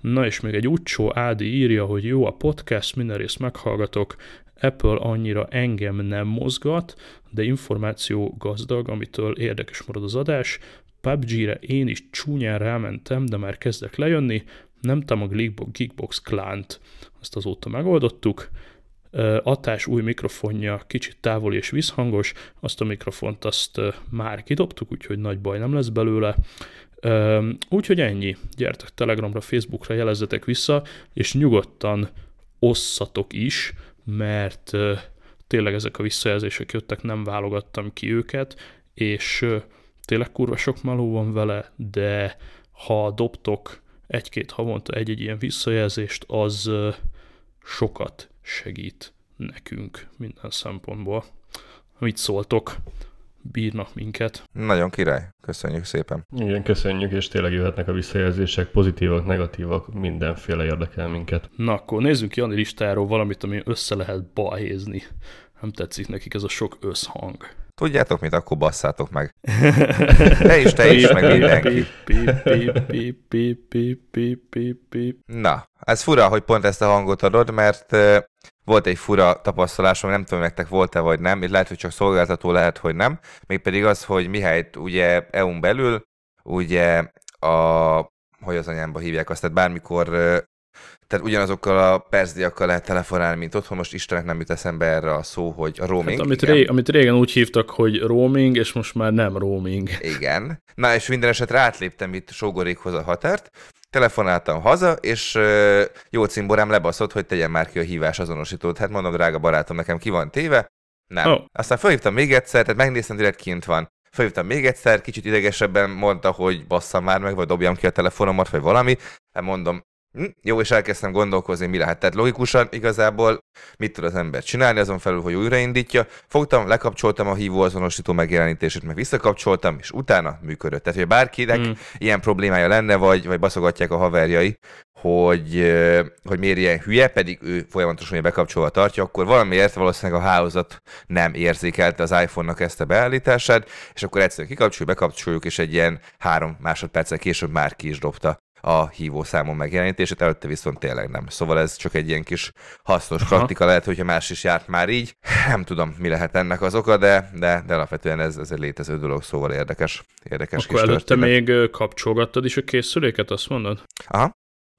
Na és még egy utcsó Ádi írja, hogy jó a podcast, minden részt meghallgatok, Apple annyira engem nem mozgat, de információ gazdag, amitől érdekes marad az adás. PUBG-re én is csúnyán rámentem, de már kezdek lejönni, nem a Geekbox Clant, azt azóta megoldottuk. Atás új mikrofonja kicsit távoli és visszhangos, azt a mikrofont azt már kidobtuk, úgyhogy nagy baj nem lesz belőle. Úgyhogy ennyi. Gyertek Telegramra, Facebookra, jelezzetek vissza, és nyugodtan osszatok is, mert tényleg ezek a visszajelzések jöttek, nem válogattam ki őket, és tényleg kurva sok meló van vele, de ha dobtok egy-két havonta egy-egy ilyen visszajelzést, az sokat segít nekünk minden szempontból. Mit szóltok? Bírnak minket. Nagyon király. Köszönjük szépen. Igen, köszönjük, és tényleg jöhetnek a visszajelzések, pozitívak, negatívak, mindenféle érdekel minket. Na akkor nézzünk Jani listáról valamit, ami össze lehet balhézni. Nem tetszik nekik ez a sok összhang. Tudjátok mit, akkor basszátok meg. Te is, te is, meg mindenki. Na, ez fura, hogy pont ezt a hangot adod, mert volt egy fura tapasztalásom, nem tudom, nektek volt-e vagy nem, itt lehet, hogy csak szolgáltató, lehet, hogy nem, mégpedig az, hogy mihelyt ugye EU-n belül, ugye a, hogy az anyámba hívják azt, tehát bármikor tehát ugyanazokkal a percdiakkal lehet telefonálni, mint otthon. Most Istenek nem jut eszembe erre a szó, hogy a roaming. Hát, amit, ré, amit régen úgy hívtak, hogy roaming, és most már nem roaming. Igen. Na, és minden esetre átléptem itt Sógorékhoz a határt, telefonáltam haza, és jó cimborám lebaszott, hogy tegyen már ki a hívás azonosítót. Hát mondom, drága barátom, nekem ki van téve? Nem. Oh. Aztán felhívtam még egyszer, tehát megnéztem, direkt kint van. Felhívtam még egyszer, kicsit idegesebben mondta, hogy basszam már meg, vagy dobjam ki a telefonomat, vagy valami. Hát mondom, Hm, jó, és elkezdtem gondolkozni, mi lehet. Tehát logikusan igazából mit tud az ember csinálni, azon felül, hogy újraindítja. Fogtam, lekapcsoltam a hívó azonosító megjelenítését, meg visszakapcsoltam, és utána működött. Tehát, hogy bárkinek mm. ilyen problémája lenne, vagy, vagy baszogatják a haverjai, hogy, hogy miért ilyen hülye, pedig ő folyamatosan bekapcsolva tartja, akkor valamiért valószínűleg a hálózat nem érzékelte az iPhone-nak ezt a beállítását, és akkor egyszerűen kikapcsoljuk, bekapcsoljuk, és egy ilyen három másodperccel később már ki is dobta a hívószámon megjelenítését, előtte viszont tényleg nem. Szóval ez csak egy ilyen kis hasznos Aha. praktika lehet, hogyha más is járt már így. Nem tudom, mi lehet ennek az oka, de, de, de alapvetően ez, ez egy létező dolog, szóval érdekes, érdekes Akkor kis előtte történet. még kapcsolgattad is a készüléket, azt mondod? Aha,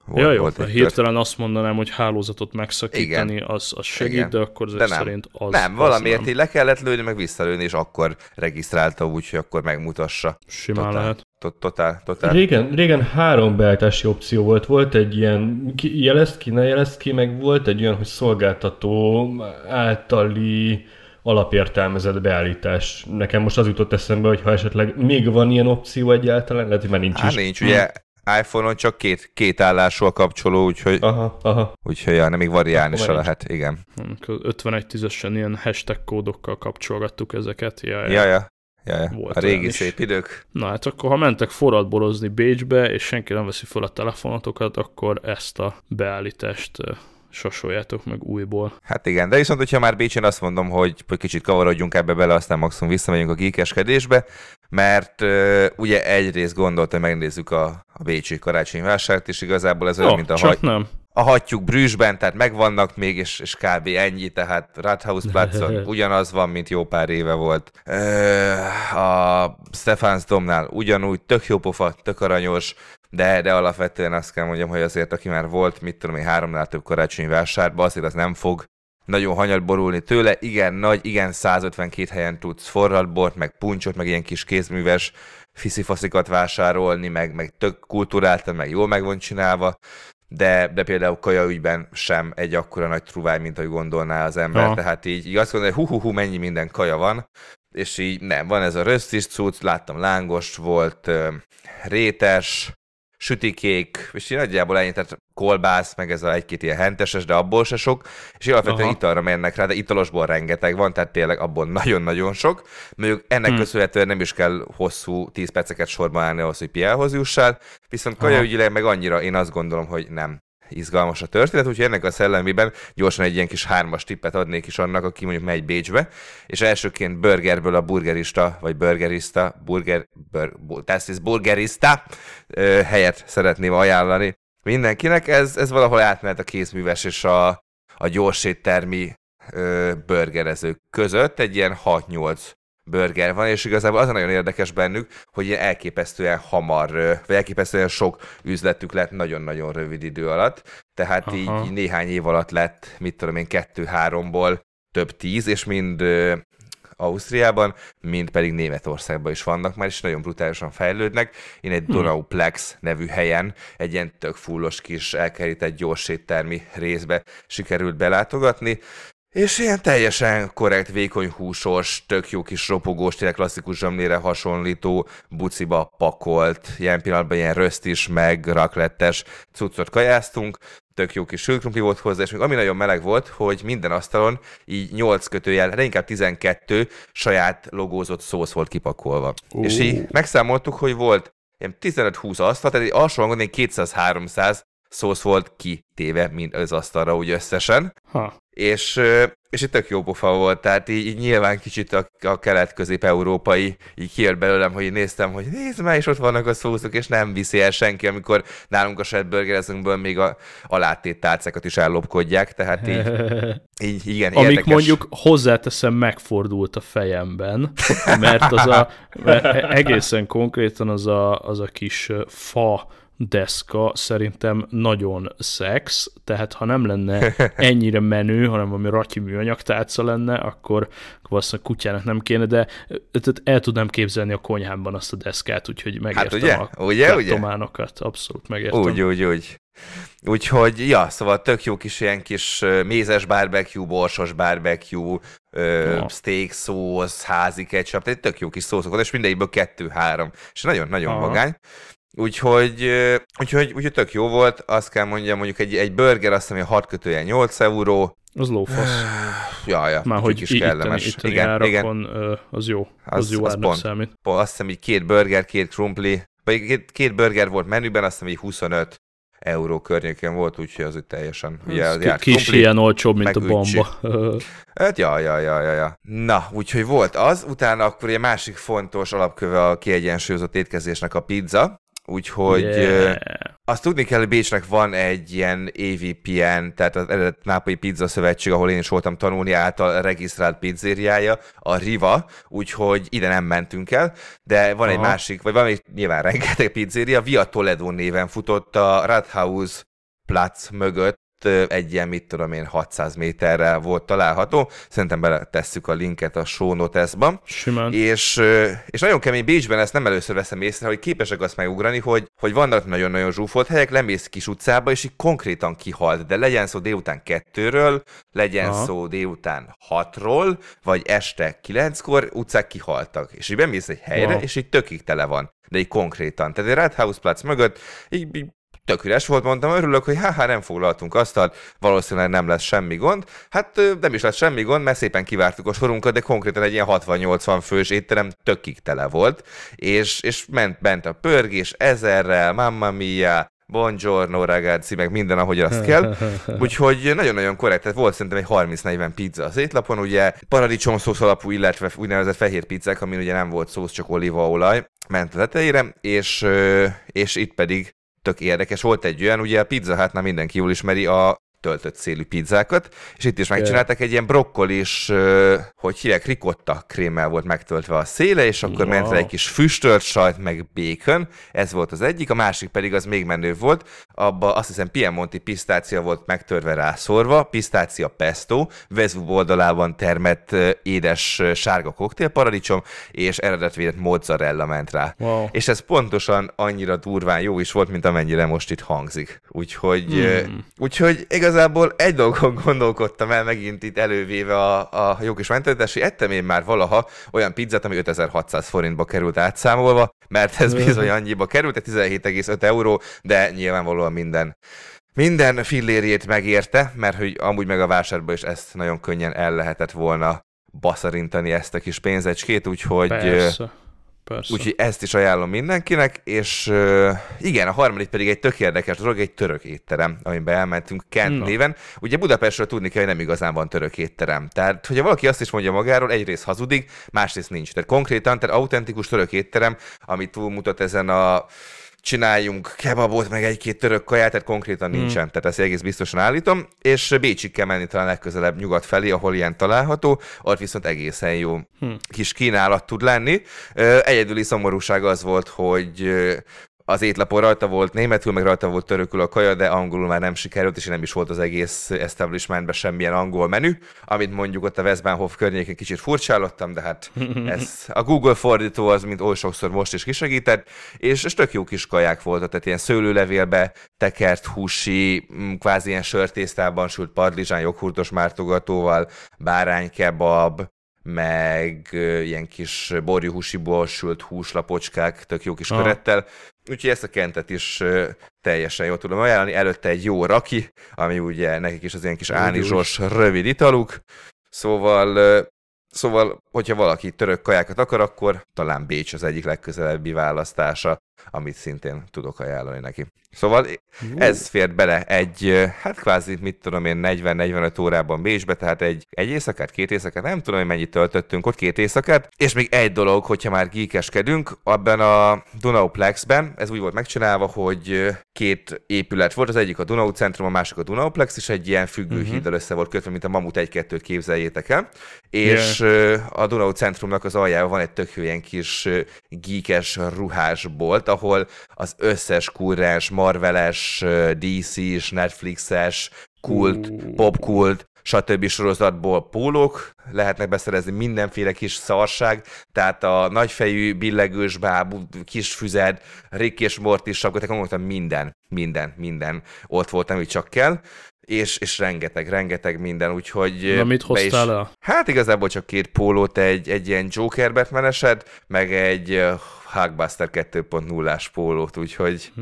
volt, ja, jó, volt hirtelen tört. azt mondanám, hogy hálózatot megszakítani, Igen. az, az segít, Igen. de akkor ezek de nem. szerint az Nem, valamiért nem. így le kellett lőni, meg visszalőni, és akkor regisztrálta úgy, hogy akkor megmutassa. Simán totál, lehet. Totál, totál. Régen, régen három beállítási opció volt. Volt egy ilyen, ki, jelezd ki, ne jelezd ki, meg volt egy olyan, hogy szolgáltató általi alapértelmezett beállítás. Nekem most az jutott eszembe, hogy ha esetleg még van ilyen opció egyáltalán, lehet, hogy már nincs Há, is. nincs, ugye iPhone-on csak két, két állású a kapcsoló, úgyhogy, aha, aha. úgyhogy ja, nem még variálni se lehet, igen. 51 tízesen ilyen hashtag kódokkal kapcsolgattuk ezeket. Ja, ja. ja, ja. Volt a régi szép idők. Na hát akkor, ha mentek forradborozni Bécsbe, és senki nem veszi fel a telefonotokat, akkor ezt a beállítást sasoljátok meg újból. Hát igen, de viszont, hogyha már Bécsen azt mondom, hogy, hogy kicsit kavarodjunk ebbe bele, aztán maximum visszamegyünk a gíkeskedésbe, mert uh, ugye egyrészt gondoltam, hogy megnézzük a, a Bécsi karácsonyvásárt, és igazából ez olyan, mint a hagy... nem a hattyúk Brüsszben, tehát megvannak még, és, és kb. ennyi, tehát Platzon ugyanaz van, mint jó pár éve volt. A Domnál ugyanúgy, tök jó pofa, tök aranyos, de, de alapvetően azt kell mondjam, hogy azért, aki már volt, mit tudom én, háromnál több karácsonyi vásárba, azért az nem fog nagyon hanyat borulni tőle. Igen, nagy, igen, 152 helyen tudsz forradbort, meg puncsot, meg ilyen kis kézműves fiszifaszikat vásárolni, meg, meg tök kultúráltan, meg jól meg van csinálva, de, de például kaja ügyben sem egy akkora nagy truváj, mint ahogy gondolná az ember. Ja. Tehát így, így azt gondolja, hogy hu, hu, hu mennyi minden kaja van, és így nem, van ez a rösztis cucc, láttam lángos volt, rétes, sütikék, és így nagyjából ennyi, tehát kolbász, meg ez a egy-két ilyen henteses, de abból se sok, és alapvetően Aha. italra mennek rá, de italosból rengeteg van, tehát tényleg abból nagyon-nagyon sok. Mondjuk ennek hmm. köszönhetően nem is kell hosszú 10 perceket sorban állni ahhoz, hogy piához jussál, viszont kajaügyileg meg annyira én azt gondolom, hogy nem izgalmas a történet, úgyhogy ennek a szellemében gyorsan egy ilyen kis hármas tippet adnék is annak, aki mondjuk megy Bécsbe, és elsőként burgerből a burgerista, vagy burgerista, burger, bur, is burgerista helyet szeretném ajánlani mindenkinek. Ez, ez valahol átmehet a kézműves és a, a gyors éttermi burgerezők között, egy ilyen 6-8 burger van, és igazából az a nagyon érdekes bennük, hogy elképesztően hamar, vagy elképesztően sok üzletük lett nagyon-nagyon rövid idő alatt, tehát így, így néhány év alatt lett, mit tudom én, kettő-háromból több tíz, és mind Ausztriában, mind pedig Németországban is vannak már, és nagyon brutálisan fejlődnek. Én egy hmm. Donauplex nevű helyen, egy ilyen tök fullos kis elkerített gyors éttermi részbe sikerült belátogatni. És ilyen teljesen korrekt, vékony húsos, tök jó kis ropogós, tényleg klasszikus zsamlére hasonlító, buciba pakolt, ilyen pillanatban ilyen röszt is, meg raklettes cuccot kajáztunk, tök jó kis sülkrumpli volt hozzá, és még ami nagyon meleg volt, hogy minden asztalon így 8 kötőjel, de inkább 12 saját logózott szósz volt kipakolva. Uh. És így megszámoltuk, hogy volt ilyen 15-20 asztal, tehát egy alsó hangon 200-300 szósz volt kitéve, mint az asztalra úgy összesen. Ha. És, és itt tök jó pofa volt, tehát így, így nyilván kicsit a, a kelet-közép-európai így kijött belőlem, hogy néztem, hogy nézd már, és ott vannak a szószok, és nem viszi el senki, amikor nálunk a Shed Burgerezünkből még a alátét tárcákat is ellopkodják, tehát így, így igen, Amik érdekes. mondjuk hozzáteszem megfordult a fejemben, mert az a, mert egészen konkrétan az a, az a kis fa deszka szerintem nagyon szex, tehát ha nem lenne ennyire menő, hanem ami ratyi műanyag tárca lenne, akkor valószínűleg kutyának nem kéne, de tehát el tudnám képzelni a konyhámban azt a deszkát, úgyhogy megértem hát ugye? a ugye? tománokat, abszolút megértem. Úgy, úgy, úgy. Úgyhogy, ja, szóval tök jó kis ilyen kis mézes barbecue, borsos barbecue, ja. steak szósz, házi ketchup, tehát tök jó kis szószok és mindegyikből kettő-három, és nagyon-nagyon vagány. Úgyhogy, úgyhogy, úgyhogy tök jó volt, azt kell mondjam, mondjuk egy, egy burger azt hogy 6 kötője 8 euró. Az lófasz. ja, ja, Már hogy is kellemes. Itteni, igen, árakon, igen. az jó, az, az jó az pont, számít. Pont, azt hiszem, hogy két burger, két krumpli, vagy két, két burger volt menüben, azt hiszem, hogy 25 euró környéken volt, úgyhogy az itt teljesen... Ugye, az kis krumpli, ilyen olcsóbb, mint a bomba. hát ja, ja, ja, ja, ja. Na, úgyhogy volt az, utána akkor egy másik fontos alapköve a kiegyensúlyozott étkezésnek a pizza, Úgyhogy yeah. azt tudni kell, hogy Bécsnek van egy ilyen AVPN, tehát az eredet Nápolyi Pizza Szövetség, ahol én is voltam tanulni által regisztrált pizzériája, a Riva, úgyhogy ide nem mentünk el, de van Aha. egy másik, vagy van egy nyilván rengeteg pizzeria, Via Toledo néven futott a Rathaus Platz mögött, egy ilyen, mit tudom én, 600 méterre volt található. Szerintem beletesszük a linket a show notes-ba. Simán. És, és nagyon kemény Bécsben ezt nem először veszem észre, hogy képesek azt megugrani, hogy, hogy vannak nagyon-nagyon zsúfolt helyek, lemész kis utcába, és így konkrétan kihalt, de legyen szó délután kettőről, legyen Aha. szó délután hatról, vagy este kilenckor utcák kihaltak. És így bemész egy helyre, wow. és így tökig tele van de így konkrétan. Tehát egy Rathaus Platz mögött így, így tök üres volt, mondtam, örülök, hogy hát nem foglaltunk asztalt, valószínűleg nem lesz semmi gond. Hát nem is lesz semmi gond, mert szépen kivártuk a sorunkat, de konkrétan egy ilyen 60-80 fős étterem tökig tele volt, és, és ment bent a pörgés ezerrel, mamma mia, buongiorno ragazzi, meg minden, ahogy azt kell. Úgyhogy nagyon-nagyon korrekt, tehát volt szerintem egy 30-40 pizza az étlapon, ugye paradicsom szósz alapú, illetve úgynevezett fehér pizzák, amin ugye nem volt szósz, csak olívaolaj ment a tetejére, és, és itt pedig tök érdekes. Volt egy olyan, ugye a Pizza Hutnál mindenki jól ismeri a töltött szélű pizzákat, és itt is megcsináltak egy ilyen brokkolis, hogy hívják, rikotta krémmel volt megtöltve a széle, és akkor wow. ment egy kis füstölt sajt, meg bacon, ez volt az egyik, a másik pedig az még menő volt, abba azt hiszem Piemonti pisztácia volt megtörve rászorva, pisztácia pesto, Vezú oldalában termett édes sárga koktélparadicsom, és eredetvédett mozzarella ment rá. Wow. És ez pontosan annyira durván jó is volt, mint amennyire most itt hangzik. Úgyhogy, hmm. úgyhogy igazából egy dolgon gondolkodtam el megint itt elővéve a, a jó kis mentőtás, hogy ettem én már valaha olyan pizzát, ami 5600 forintba került átszámolva, mert ez bizony annyiba került, 17,5 euró, de nyilvánvalóan minden minden fillérjét megérte, mert hogy amúgy meg a vásárban is ezt nagyon könnyen el lehetett volna baszarintani ezt a kis pénzecskét, úgyhogy... Persze. Persze. Úgyhogy ezt is ajánlom mindenkinek, és uh, igen, a harmadik pedig egy tök érdekes dolog, egy török étterem, amiben elmentünk Kent no. néven. Ugye Budapestről tudni kell, hogy nem igazán van török étterem. Tehát, hogyha valaki azt is mondja magáról, egyrészt hazudik, másrészt nincs. Tehát konkrétan, tehát autentikus török étterem, ami túlmutat ezen a csináljunk kebabot, meg egy-két török kaját, tehát konkrétan hmm. nincsen, tehát ezt egész biztosan állítom, és Bécsig kell menni talán legközelebb nyugat felé, ahol ilyen található, ott viszont egészen jó hmm. kis kínálat tud lenni. Egyedüli szomorúság az volt, hogy az étlapon rajta volt németül, meg rajta volt törökül a kaja, de angolul már nem sikerült, és nem is volt az egész establishmentben semmilyen angol menü, amit mondjuk ott a Westbahnhof környékén kicsit furcsálottam, de hát ez a Google fordító az, mint oly sokszor most is kisegített, és, és tök jó kis kaják voltak, tehát ilyen szőlőlevélbe tekert húsi, mm, kvázi ilyen sörtésztában sült padlizsán, joghurtos mártogatóval, báránykebab, meg ilyen kis borjuhúsiból sült húslapocskák, tök jó kis Aha. körettel. Úgyhogy ezt a kentet is teljesen jól tudom ajánlani. Előtte egy jó raki, ami ugye nekik is az ilyen kis ánizsos, rövid italuk. Szóval Szóval, hogyha valaki török kajákat akar, akkor talán Bécs az egyik legközelebbi választása, amit szintén tudok ajánlani neki. Szóval ez fért bele egy, hát kvázi, mit tudom én, 40-45 órában Bécsbe, tehát egy, egy éjszakát, két éjszakát, nem tudom, hogy mennyit töltöttünk ott, két éjszakát, és még egy dolog, hogyha már geekeskedünk, abban a Dunaoplexben, ez úgy volt megcsinálva, hogy két épület volt, az egyik a Dunau Centrum, a másik a Dunauplex, és egy ilyen függőhíddal uh-huh. össze volt kötve, mint a Mamut 1-2-t képzeljétek el, és yeah. a Dunau Centrumnak az aljában van egy tök ilyen kis geekes ruhásbolt, ahol az összes kurrens, marveles, DC-s, Netflixes, kult, popkult, stb. sorozatból pólók lehetnek beszerezni, mindenféle kis szarság, tehát a nagyfejű, billegős bábú, kis füzed, Rick és Morty sapka, tehát konkrétan minden, minden, minden ott volt, amit csak kell és, és rengeteg, rengeteg minden, úgyhogy... Na mit hoztál is, el? Hát igazából csak két pólót, egy, egy ilyen Joker batman meg egy Hulkbuster 2.0-ás pólót, úgyhogy,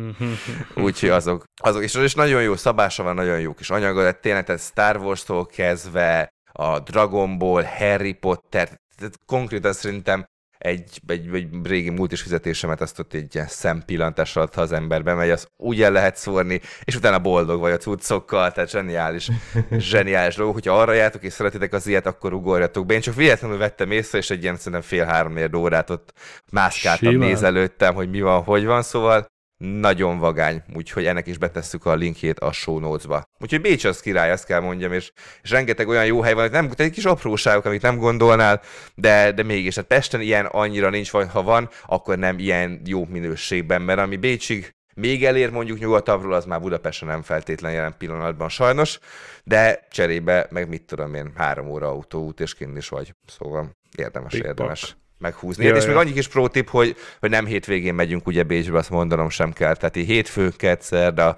úgyhogy azok, azok és, és nagyon jó szabása van, nagyon jó kis anyaga, de tényleg tehát Star Wars-tól kezdve a Dragon Ball, Harry Potter, tehát konkrétan szerintem egy, egy, egy régi multis fizetésemet azt ott egy ilyen szempillantás alatt, ha az ember bemegy, az úgy el lehet szórni, és utána boldog vagy a cuccokkal, tehát zseniális, zseniális dolog. Hogyha arra jártok és szeretitek az ilyet, akkor ugorjatok be. Én csak véletlenül vettem észre, és egy ilyen szerintem fél-három órát ott mászkáltam, nézelődtem, hogy mi van, hogy van, szóval nagyon vagány, úgyhogy ennek is betesszük a linkjét a show notes-ba. Úgyhogy Bécs az király, azt kell mondjam, és, és rengeteg olyan jó hely van, nem, egy kis apróságok, amit nem gondolnál, de, de mégis, hát Pesten ilyen annyira nincs, vagy ha van, akkor nem ilyen jó minőségben, mert ami Bécsig még elér mondjuk nyugatabbról, az már Budapesten nem feltétlen jelen pillanatban sajnos, de cserébe meg mit tudom én, három óra autóút és kint is vagy. Szóval érdemes, Big érdemes. Park meghúzni. Ja, és ja. még annyi kis pro tip, hogy, hogy nem hétvégén megyünk ugye Bécsbe, azt mondanom sem kell. Tehát így hétfő, kétszer, de a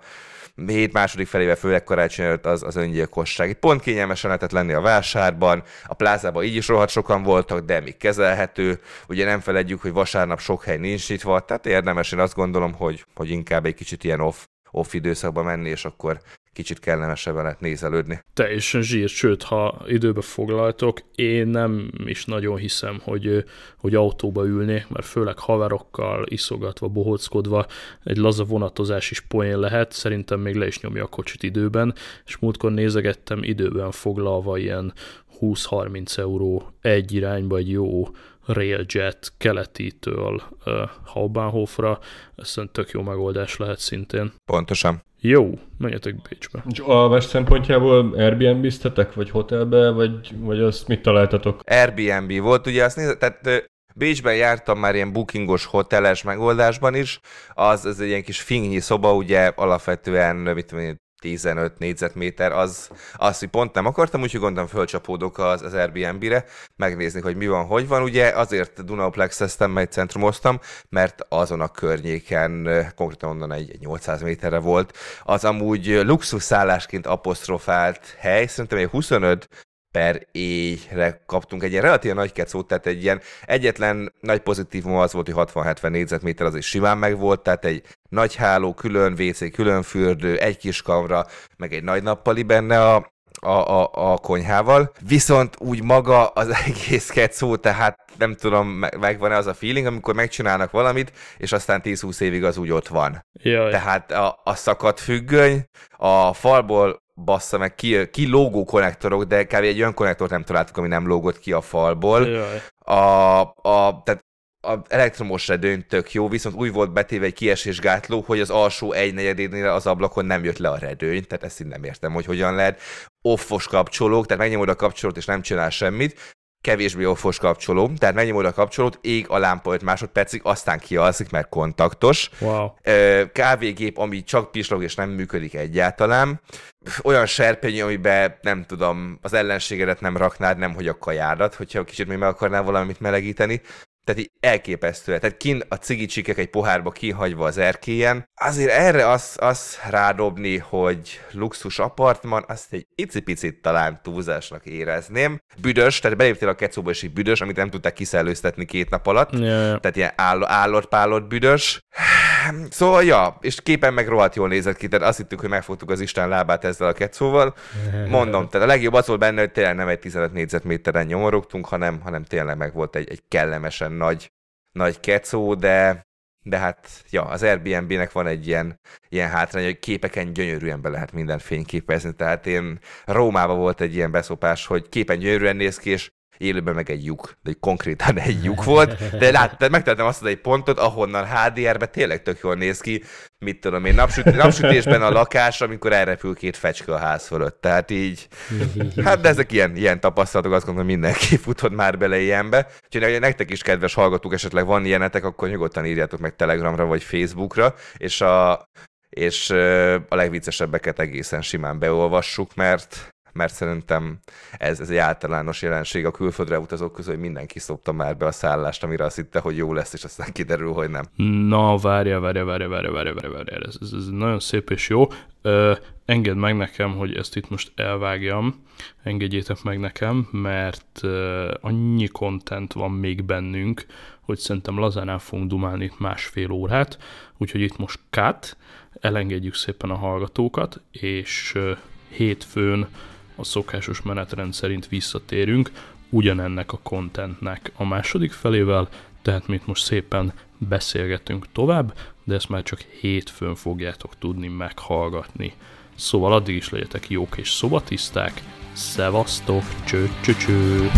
hét második felével, főleg karácsony előtt az, az öngyilkosság. Itt pont kényelmesen lehetett lenni a vásárban, a plázában így is rohadt sokan voltak, de még kezelhető. Ugye nem feledjük, hogy vasárnap sok hely nincs nyitva, tehát érdemes, én azt gondolom, hogy, hogy inkább egy kicsit ilyen off, off időszakba menni, és akkor kicsit kellemesebben lehet nézelődni. Teljesen zsír, sőt, ha időbe foglaltok, én nem is nagyon hiszem, hogy, hogy autóba ülnék, mert főleg haverokkal, iszogatva, bohóckodva egy laza vonatozás is poén lehet, szerintem még le is nyomja a kocsit időben, és múltkor nézegettem időben foglalva ilyen 20-30 euró egy irányba egy jó Railjet keletitől uh, Haubánhofra, ez tök jó megoldás lehet szintén. Pontosan. Jó, menjetek Bécsbe. A West szempontjából Airbnb-ztetek, vagy hotelbe, vagy, vagy azt mit találtatok? Airbnb volt, ugye azt nézd, tehát Bécsben jártam már ilyen bookingos hoteles megoldásban is, az, az egy ilyen kis fingnyi szoba, ugye alapvetően mit tudom 15 négyzetméter, az, az, hogy pont nem akartam, úgyhogy gondolom fölcsapódok az, az Airbnb-re, megnézni, hogy mi van, hogy van. Ugye azért Dunauplex-eztem, meg centrumoztam, mert azon a környéken, konkrétan onnan egy, egy 800 méterre volt, az amúgy luxusszállásként apostrofált hely, szerintem egy 25 per éjre kaptunk egy ilyen relatív nagy kecót, tehát egy ilyen egyetlen nagy pozitívum az volt, hogy 60-70 négyzetméter az is simán megvolt, tehát egy nagy háló, külön WC, külön fürdő, egy kis kamra, meg egy nagy nappali benne a, a, a, a konyhával. Viszont úgy maga az egész kecó, tehát nem tudom, megvan-e az a feeling, amikor megcsinálnak valamit, és aztán 10-20 évig az úgy ott van. Jaj. Tehát a, a szakadt függöny, a falból bassza meg ki, ki lógó konnektorok, de kb. egy olyan konnektort nem találtuk, ami nem lógott ki a falból. Jaj. A, a, tehát a elektromos redőny tök jó, viszont úgy volt betéve egy kiesésgátló, hogy az alsó egy negyedénél az ablakon nem jött le a redőny, tehát ezt én nem értem, hogy hogyan lehet offos kapcsolók, tehát megnyomod a kapcsolót és nem csinál semmit, kevésbé offos kapcsoló, tehát megnyomod a kapcsolót, ég a lámpa 5 másodpercig, aztán kialszik, mert kontaktos. Wow. Kávégép, ami csak pislog és nem működik egyáltalán. Olyan serpenyő, amiben nem tudom, az ellenségedet nem raknád, nem hogy a kajádat, hogyha kicsit még meg akarnál valamit melegíteni. Tehát így elképesztő. Tehát kin a cigicsikek egy pohárba kihagyva az erkélyen. Azért erre azt az rádobni, hogy luxus apartman, azt egy icipicit talán túlzásnak érezném. Büdös, tehát beléptél a kecóba és egy büdös, amit nem tudták kiszellőztetni két nap alatt. Ja. Tehát ilyen áll, állott-pállott büdös. Szóval, ja, és képen meg rohadt jól nézett ki, tehát azt hittük, hogy megfogtuk az Isten lábát ezzel a kecóval. Mondom, tehát a legjobb az volt benne, hogy tényleg nem egy 15 négyzetméteren nyomorogtunk, hanem, hanem tényleg meg volt egy, egy kellemesen nagy, nagy kecó, de, de hát, ja, az Airbnb-nek van egy ilyen, ilyen hátrány, hogy képeken gyönyörűen be lehet minden fényképezni. Tehát én Rómában volt egy ilyen beszopás, hogy képen gyönyörűen néz ki, és élőben meg egy lyuk, de egy konkrétan egy lyuk volt, de lát, megtettem azt az egy pontot, ahonnan HDR-be tényleg tök jól néz ki, mit tudom én, napsüt, napsütésben a lakás, amikor elrepül két fecske a ház fölött, tehát így, hát de ezek ilyen, ilyen tapasztalatok, azt gondolom mindenki futott már bele ilyenbe, úgyhogy nektek is kedves hallgatók, esetleg van ilyenetek, akkor nyugodtan írjátok meg Telegramra vagy Facebookra, és a és a legviccesebbeket egészen simán beolvassuk, mert mert szerintem ez, ez egy általános jelenség a külföldre utazók közül, hogy mindenki szopta már be a szállást, amire azt hitte, hogy jó lesz, és aztán kiderül, hogy nem. Na, várja, várja, várja, várja, várja, várja, várja. Ez, ez, ez nagyon szép és jó. Ö, engedd meg nekem, hogy ezt itt most elvágjam, engedjétek meg nekem, mert ö, annyi content van még bennünk, hogy szerintem lazán el fogunk dumálni másfél órát, úgyhogy itt most cut, elengedjük szépen a hallgatókat, és hétfőn a szokásos menetrend szerint visszatérünk ugyanennek a contentnek a második felével, tehát mi most szépen beszélgetünk tovább, de ezt már csak hétfőn fogjátok tudni meghallgatni. Szóval addig is legyetek jók és szobatiszták, szevasztok, cső, cső, cső.